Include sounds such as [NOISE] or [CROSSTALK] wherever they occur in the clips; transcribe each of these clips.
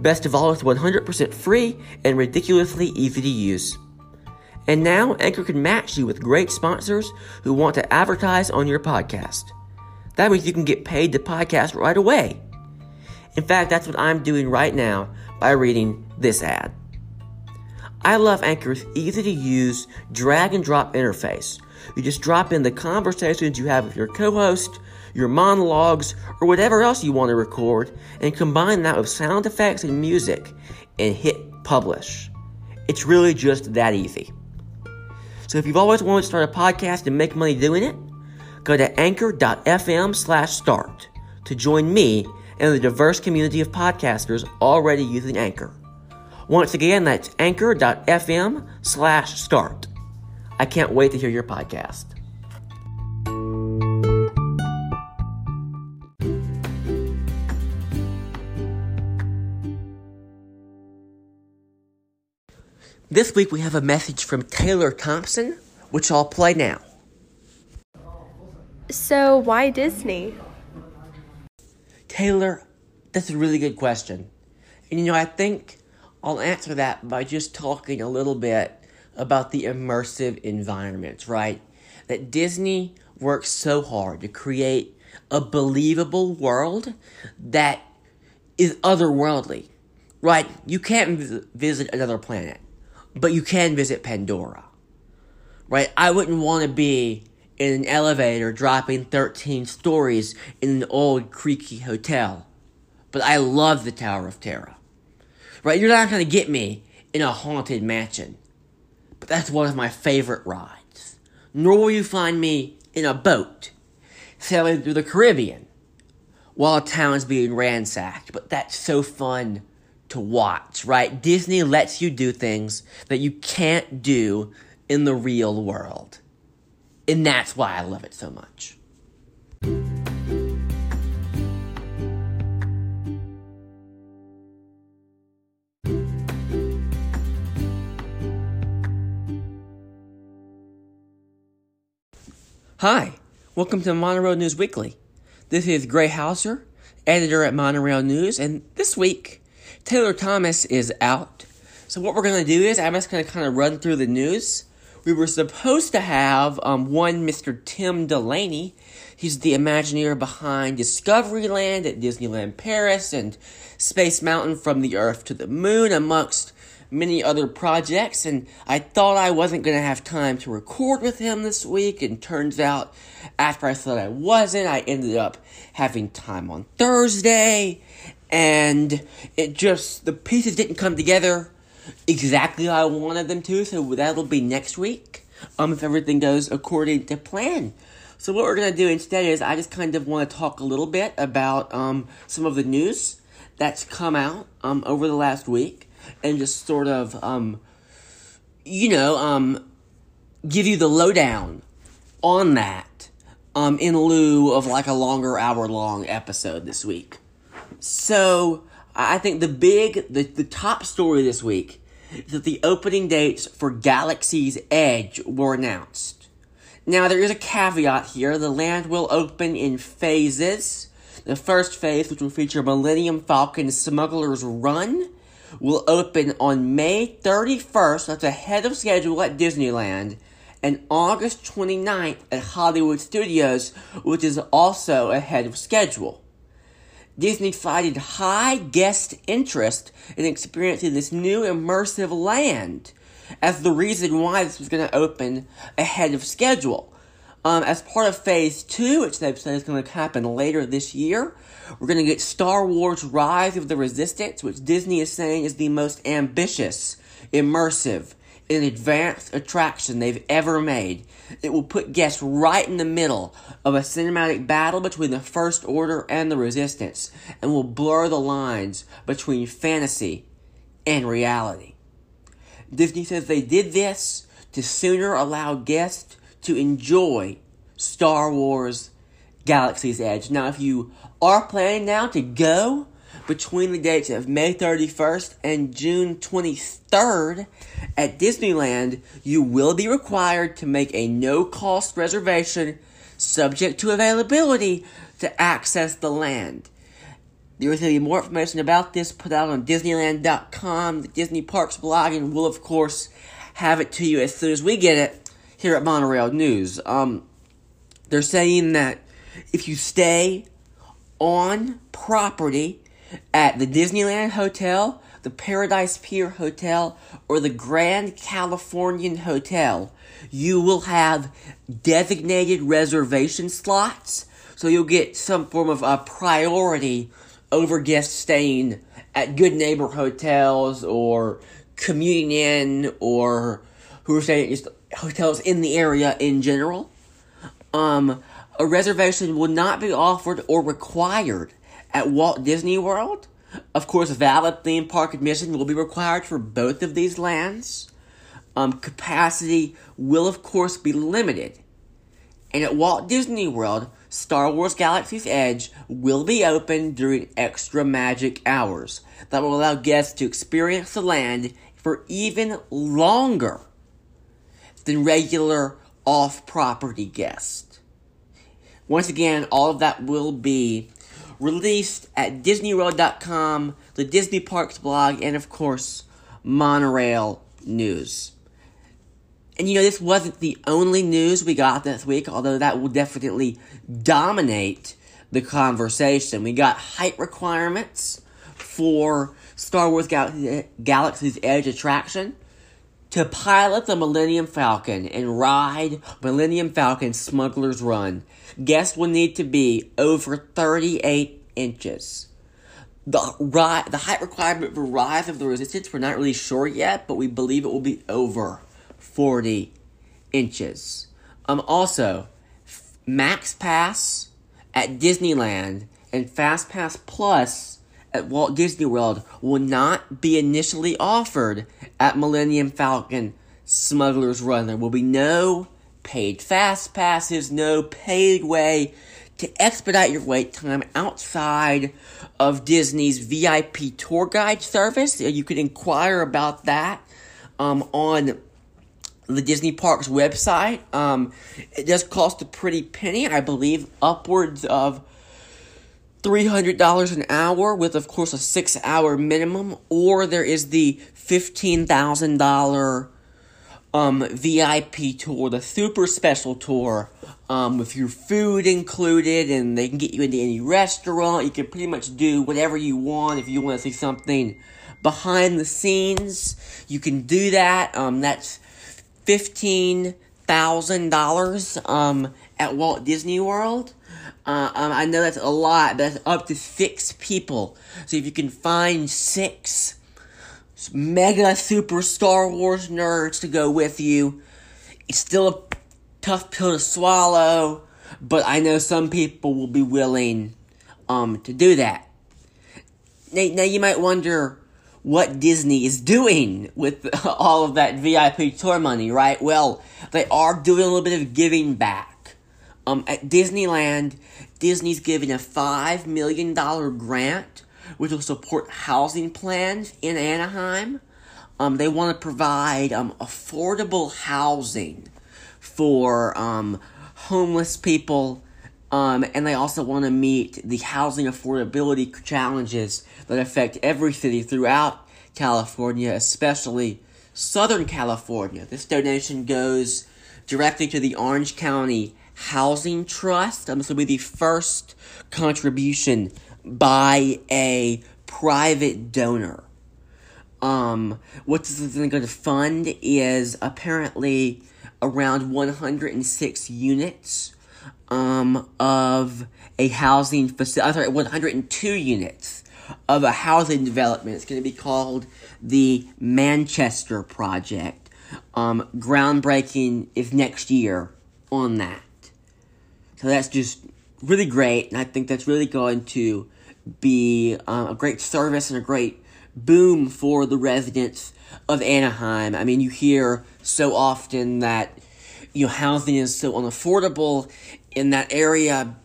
Best of all, it's 100% free and ridiculously easy to use. And now, Anchor can match you with great sponsors who want to advertise on your podcast. That means you can get paid to podcast right away. In fact, that's what I'm doing right now by reading this ad. I love Anchor's easy to use drag and drop interface. You just drop in the conversations you have with your co host, your monologues, or whatever else you want to record, and combine that with sound effects and music and hit publish. It's really just that easy. So if you've always wanted to start a podcast and make money doing it, go to anchor.fm slash start to join me and the diverse community of podcasters already using Anchor. Once again, that's anchor.fm slash start. I can't wait to hear your podcast. This week we have a message from Taylor Thompson, which I'll play now. So, why Disney? Taylor, that's a really good question. And you know, I think I'll answer that by just talking a little bit about the immersive environments, right? That Disney works so hard to create a believable world that is otherworldly, right? You can't visit another planet but you can visit Pandora. Right? I wouldn't want to be in an elevator dropping 13 stories in an old creaky hotel. But I love the Tower of Terror. Right? You're not going to get me in a haunted mansion. But that's one of my favorite rides. Nor will you find me in a boat sailing through the Caribbean while a town is being ransacked. But that's so fun to watch, right? Disney lets you do things that you can't do in the real world. And that's why I love it so much. Hi, welcome to Monorail News Weekly. This is Gray Hauser, editor at Monorail News, and this week Taylor Thomas is out. So what we're gonna do is I'm just gonna kind of run through the news. We were supposed to have um, one Mr. Tim Delaney. He's the Imagineer behind Discoveryland at Disneyland Paris and Space Mountain from the Earth to the Moon, amongst many other projects. And I thought I wasn't going to have time to record with him this week. And turns out, after I thought I wasn't, I ended up having time on Thursday and it just the pieces didn't come together exactly how I wanted them to. So that'll be next week. Um, if everything goes according to plan. So what we're gonna do instead is I just kind of want to talk a little bit about um some of the news that's come out um over the last week, and just sort of um you know um give you the lowdown on that um in lieu of like a longer hour long episode this week. So I think the big, the, the top story this week is that the opening dates for Galaxy's Edge were announced. Now there is a caveat here. The land will open in phases. The first phase, which will feature Millennium Falcon Smuggler's Run, will open on May 31st. That's ahead of schedule at Disneyland. And August 29th at Hollywood Studios, which is also ahead of schedule. Disney cited high guest interest in experiencing this new immersive land as the reason why this was going to open ahead of schedule. Um, as part of Phase 2, which they've said is going to happen later this year, we're going to get Star Wars Rise of the Resistance, which Disney is saying is the most ambitious, immersive, an advanced attraction they've ever made. It will put guests right in the middle of a cinematic battle between the First Order and the Resistance, and will blur the lines between fantasy and reality. Disney says they did this to sooner allow guests to enjoy Star Wars Galaxy's Edge. Now, if you are planning now to go between the dates of May 31st and June 23rd at Disneyland, you will be required to make a no cost reservation subject to availability to access the land. There is going to be more information about this put out on Disneyland.com, the Disney Parks blog, and we'll, of course, have it to you as soon as we get it here at Monorail News. Um, they're saying that if you stay on property at the Disneyland Hotel, the Paradise Pier Hotel, or the Grand Californian Hotel, you will have designated reservation slots. So you'll get some form of a priority over guests staying at good neighbor hotels or commuting in or who are staying at hotels in the area in general. Um, a reservation will not be offered or required at Walt Disney World. Of course, valid theme park admission will be required for both of these lands. Um, capacity will, of course, be limited. And at Walt Disney World, Star Wars Galaxy's Edge will be open during extra magic hours that will allow guests to experience the land for even longer than regular off property guests. Once again, all of that will be released at DisneyWorld.com, the Disney Parks blog, and of course, Monorail News. And you know, this wasn't the only news we got this week, although that will definitely dominate the conversation. We got height requirements for Star Wars Gal- Galaxy's Edge attraction to pilot the Millennium Falcon and ride Millennium Falcon Smuggler's Run. Guests will need to be over 38 inches. The, ri- the height requirement for Rise of the Resistance, we're not really sure yet, but we believe it will be over 40 inches. Um, also, Max Pass at Disneyland and Fast Pass Plus at Walt Disney World will not be initially offered at Millennium Falcon Smuggler's Run. There will be no paid fast passes, no paid way to expedite your wait time outside of Disney's VIP tour guide service. You can inquire about that um, on the Disney Parks website. Um, it does cost a pretty penny, I believe, upwards of $300 an hour with, of course, a six hour minimum, or there is the $15,000 um, VIP tour, the super special tour, um, with your food included, and they can get you into any restaurant. You can pretty much do whatever you want if you want to see something behind the scenes. You can do that. Um, that's fifteen thousand dollars um, at Walt Disney World. Uh, um, I know that's a lot, but that's up to six people. So if you can find six mega super Star Wars nerds to go with you, it's still a tough pill to swallow, but I know some people will be willing um, to do that. Now, now you might wonder what Disney is doing with [LAUGHS] all of that VIP tour money, right? Well, they are doing a little bit of giving back. Um, at Disneyland, Disney's giving a $5 million grant, which will support housing plans in Anaheim. Um, they want to provide um, affordable housing for um, homeless people, um, and they also want to meet the housing affordability challenges that affect every city throughout California, especially Southern California. This donation goes directly to the Orange County Housing Trust. Um, this will be the first contribution by a private donor. Um, what this is going to fund is apparently around 106 units um, of a housing facility, sorry, 102 units of a housing development. It's going to be called the Manchester Project. Um, groundbreaking is next year on that. So that's just really great, and I think that's really going to be um, a great service and a great boom for the residents of Anaheim. I mean, you hear so often that you know housing is so unaffordable in that area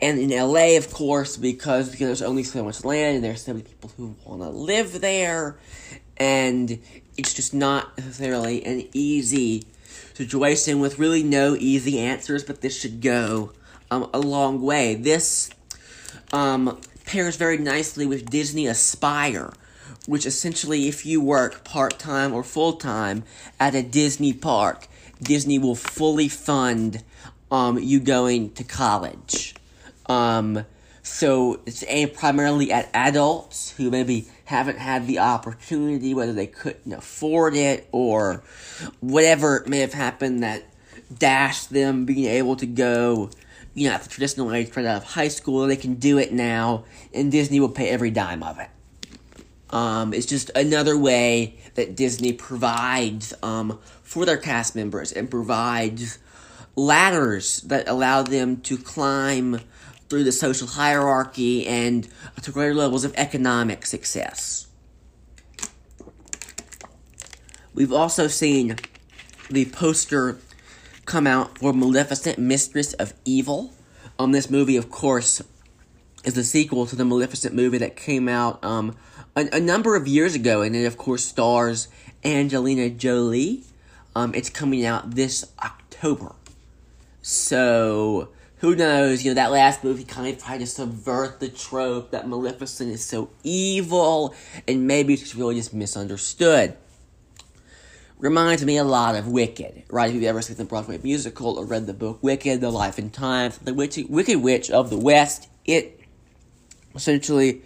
and in LA, of course, because, because there's only so much land and there's so many people who want to live there, and it's just not necessarily an easy situation with really no easy answers, but this should go um, a long way. This um, pairs very nicely with Disney Aspire, which essentially, if you work part time or full time at a Disney park, Disney will fully fund um, you going to college. Um, so it's aimed primarily at adults who maybe haven't had the opportunity, whether they couldn't afford it or whatever may have happened that dashed them being able to go, you know, the traditional age right out of high school. They can do it now, and Disney will pay every dime of it. Um, it's just another way that Disney provides um, for their cast members and provides ladders that allow them to climb through the social hierarchy and to greater levels of economic success. We've also seen the poster come out for Maleficent, Mistress of Evil. Um, this movie, of course, is the sequel to the Maleficent movie that came out um, a, a number of years ago, and it, of course, stars Angelina Jolie. Um, it's coming out this October. So, who knows? You know, that last movie kind of tried to subvert the trope that Maleficent is so evil, and maybe it's really just misunderstood. Reminds me a lot of Wicked, right? If you've ever seen the Broadway musical or read the book Wicked, The Life and Times, The Wicked Witch of the West, it essentially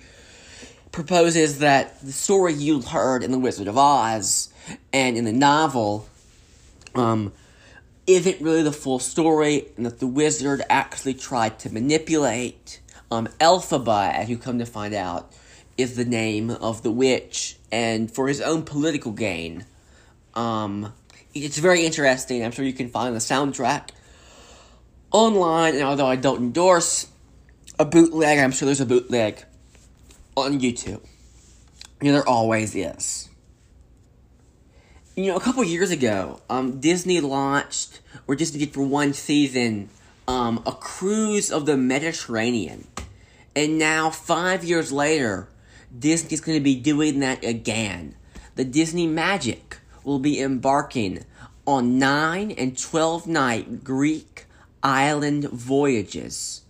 proposes that the story you heard in The Wizard of Oz and in the novel um, isn't really the full story, and that the wizard actually tried to manipulate um, Elphaba, as you come to find out, is the name of the witch, and for his own political gain. Um, it's very interesting. I'm sure you can find the soundtrack online, and although I don't endorse a bootleg, I'm sure there's a bootleg on YouTube. You know, there always is you know, a couple years ago, um, Disney launched, or Disney did for one season, um, a cruise of the Mediterranean. And now, five years later, Disney's going to be doing that again. The Disney Magic will be embarking on 9 and 12 night Greek island voyages.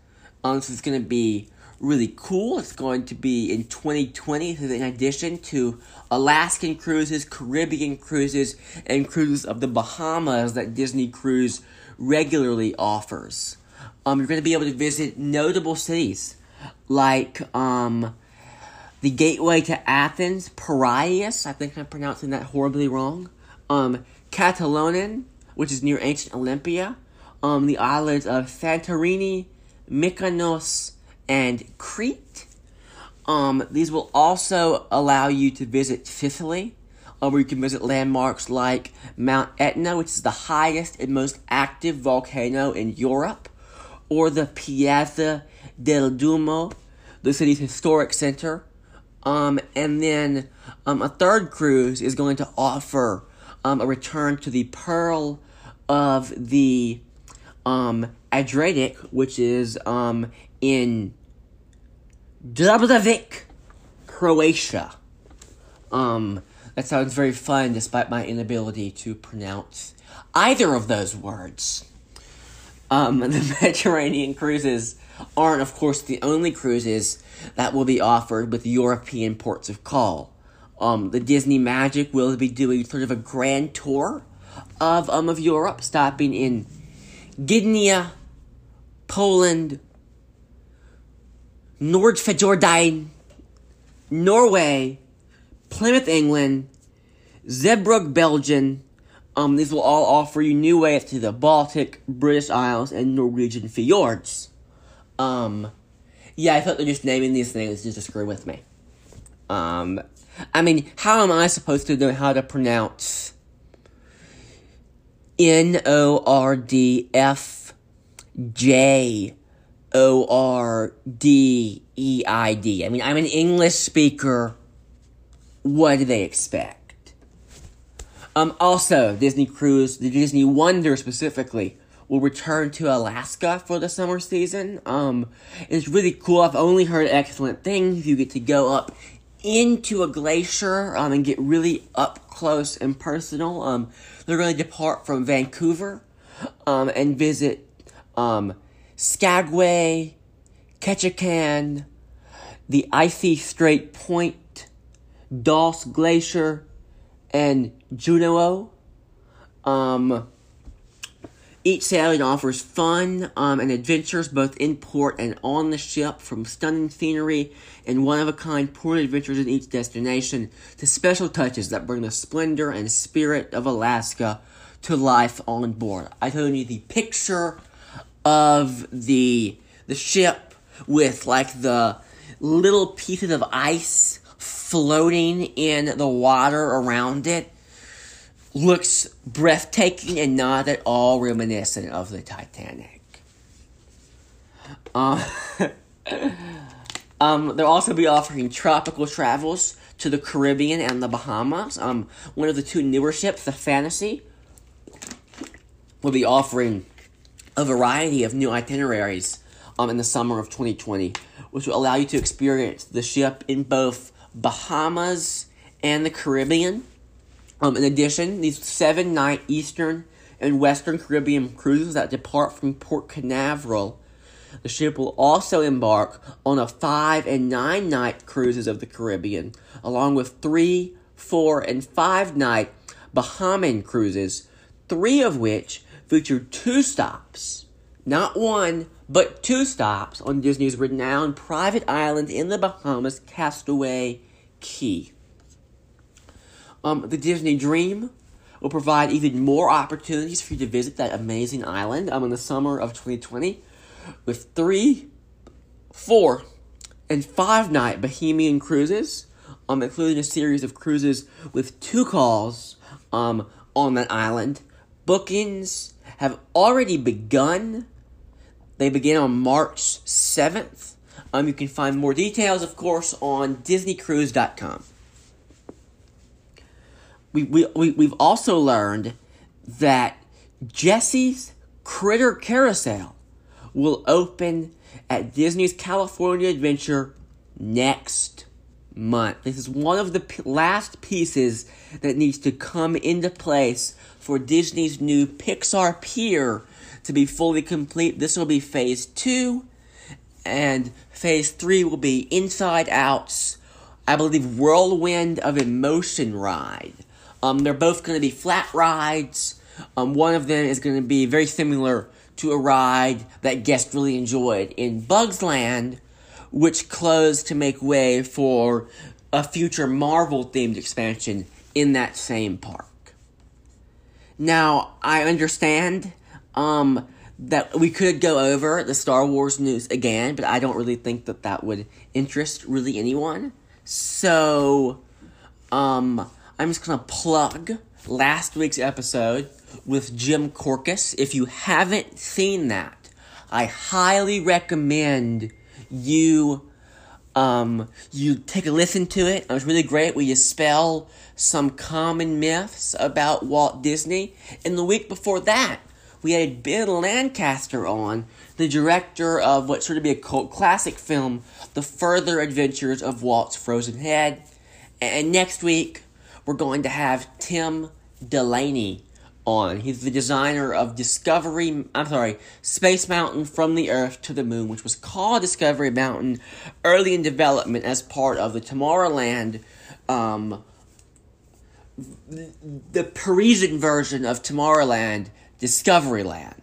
Um, this is going to be really cool. It's going to be in 2020, in addition to Alaskan cruises, Caribbean cruises, and cruises of the Bahamas that Disney Cruise regularly offers. Um, you're going to be able to visit notable cities like um, the gateway to Athens, Piraeus. I think I'm pronouncing that horribly wrong. Um, Catalonia, which is near ancient Olympia. Um, the islands of Santorini, Mykonos, and Crete. Um, these will also allow you to visit Sicily, uh, where you can visit landmarks like Mount Etna, which is the highest and most active volcano in Europe, or the Piazza del Duomo, the city's historic center. Um, and then um, a third cruise is going to offer um, a return to the Pearl of the um, Adriatic, which is um, in Dubrovnik, Croatia. Um, that sounds very fun despite my inability to pronounce either of those words. Um, [LAUGHS] the Mediterranean cruises aren't, of course, the only cruises that will be offered with European ports of call. Um, the Disney Magic will be doing sort of a grand tour of um of Europe, stopping in Gdynia, Poland, Nordfjordeid, Norway, Plymouth, England, Zeebrugge, Belgium. Um, these will all offer you new ways to the Baltic, British Isles, and Norwegian fjords. Um, yeah, I thought they're just naming these things just to screw with me. Um, I mean, how am I supposed to know how to pronounce N O R D F J O R D E I D? I mean, I'm an English speaker. what do they expect? Um, also, Disney Cruise, the Disney Wonder specifically, will return to Alaska for the summer season. Um, it's really cool. I've only heard excellent things. You get to go up into a glacier um, and get really up close and personal. Um, they're going to depart from Vancouver um, and visit um, Skagway, Ketchikan, the Icy Strait Point, Dawes Glacier, and Juneau. Um, each sailing offers fun um, and adventures both in port and on the ship, from stunning scenery and one of a kind port adventures in each destination to special touches that bring the splendor and spirit of Alaska to life on board. I told you the picture of the the ship with like the little pieces of ice floating in the water around it looks breathtaking and not at all reminiscent of the Titanic. Um, [LAUGHS] um, they'll also be offering tropical travels to the Caribbean and the Bahamas. Um, one of the two newer ships, the Fantasy, will be offering a variety of new itineraries um, in the summer of 2020, which will allow you to experience the ship in both Bahamas and the Caribbean. Um, in addition, these seven night Eastern and Western Caribbean cruises that depart from Port Canaveral, the ship will also embark on a five and nine night cruises of the Caribbean, along with three, four, and five night Bahamian cruises, three of which feature two stops, not one, but two stops on Disney's renowned private island in the Bahamas, Castaway Cay. Um, the Disney Dream will provide even more opportunities for you to visit that amazing island um, in the summer of 2020 with three, four, and five night Bahamian cruises, um, including a series of cruises with two calls um, on that island. Bookings have already begun. They begin on March 7th. Um, you can find more details, of course, on DisneyCruise.com we, we, we, we've also learned that Jesse's Critter Carousel will open at Disney's California Adventure next month. This is one of the p- last pieces that needs to come into place for Disney's new Pixar Pier to be fully complete. This will be phase two, and phase three will be Inside Out's, I believe, Whirlwind of Emotion ride. Um, they're both going to be flat rides. Um, one of them is going to be very similar to a ride that guests really enjoyed in Bugs Land, which closed to make way for a future Marvel themed expansion in that same park. Now, I understand um, that we could go over the Star Wars news again, but I don't really think that that would interest really anyone. So, um, I'm just gonna plug last week's episode with Jim Korkis. If you haven't seen that, I highly recommend you um, you take a listen to it. It was really great. We dispel some common myths about Walt Disney. And the week before that, we had Bill Lancaster on, the director of what sort of be a cult classic film, The Further Adventures of Walt's Frozen Head. And next week, we're going to have Tim Delaney on. He's the designer of Discovery, I'm sorry, Space Mountain from the Earth to the Moon, which was called Discovery Mountain early in development as part of the Tomorrowland, um, the Parisian version of Tomorrowland, Discoveryland.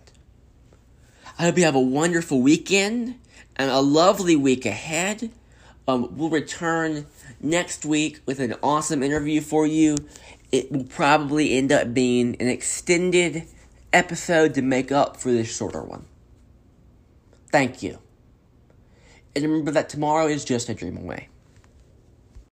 I hope you have a wonderful weekend and a lovely week ahead. Um, we'll return next week with an awesome interview for you. It will probably end up being an extended episode to make up for this shorter one. Thank you. And remember that tomorrow is just a dream away.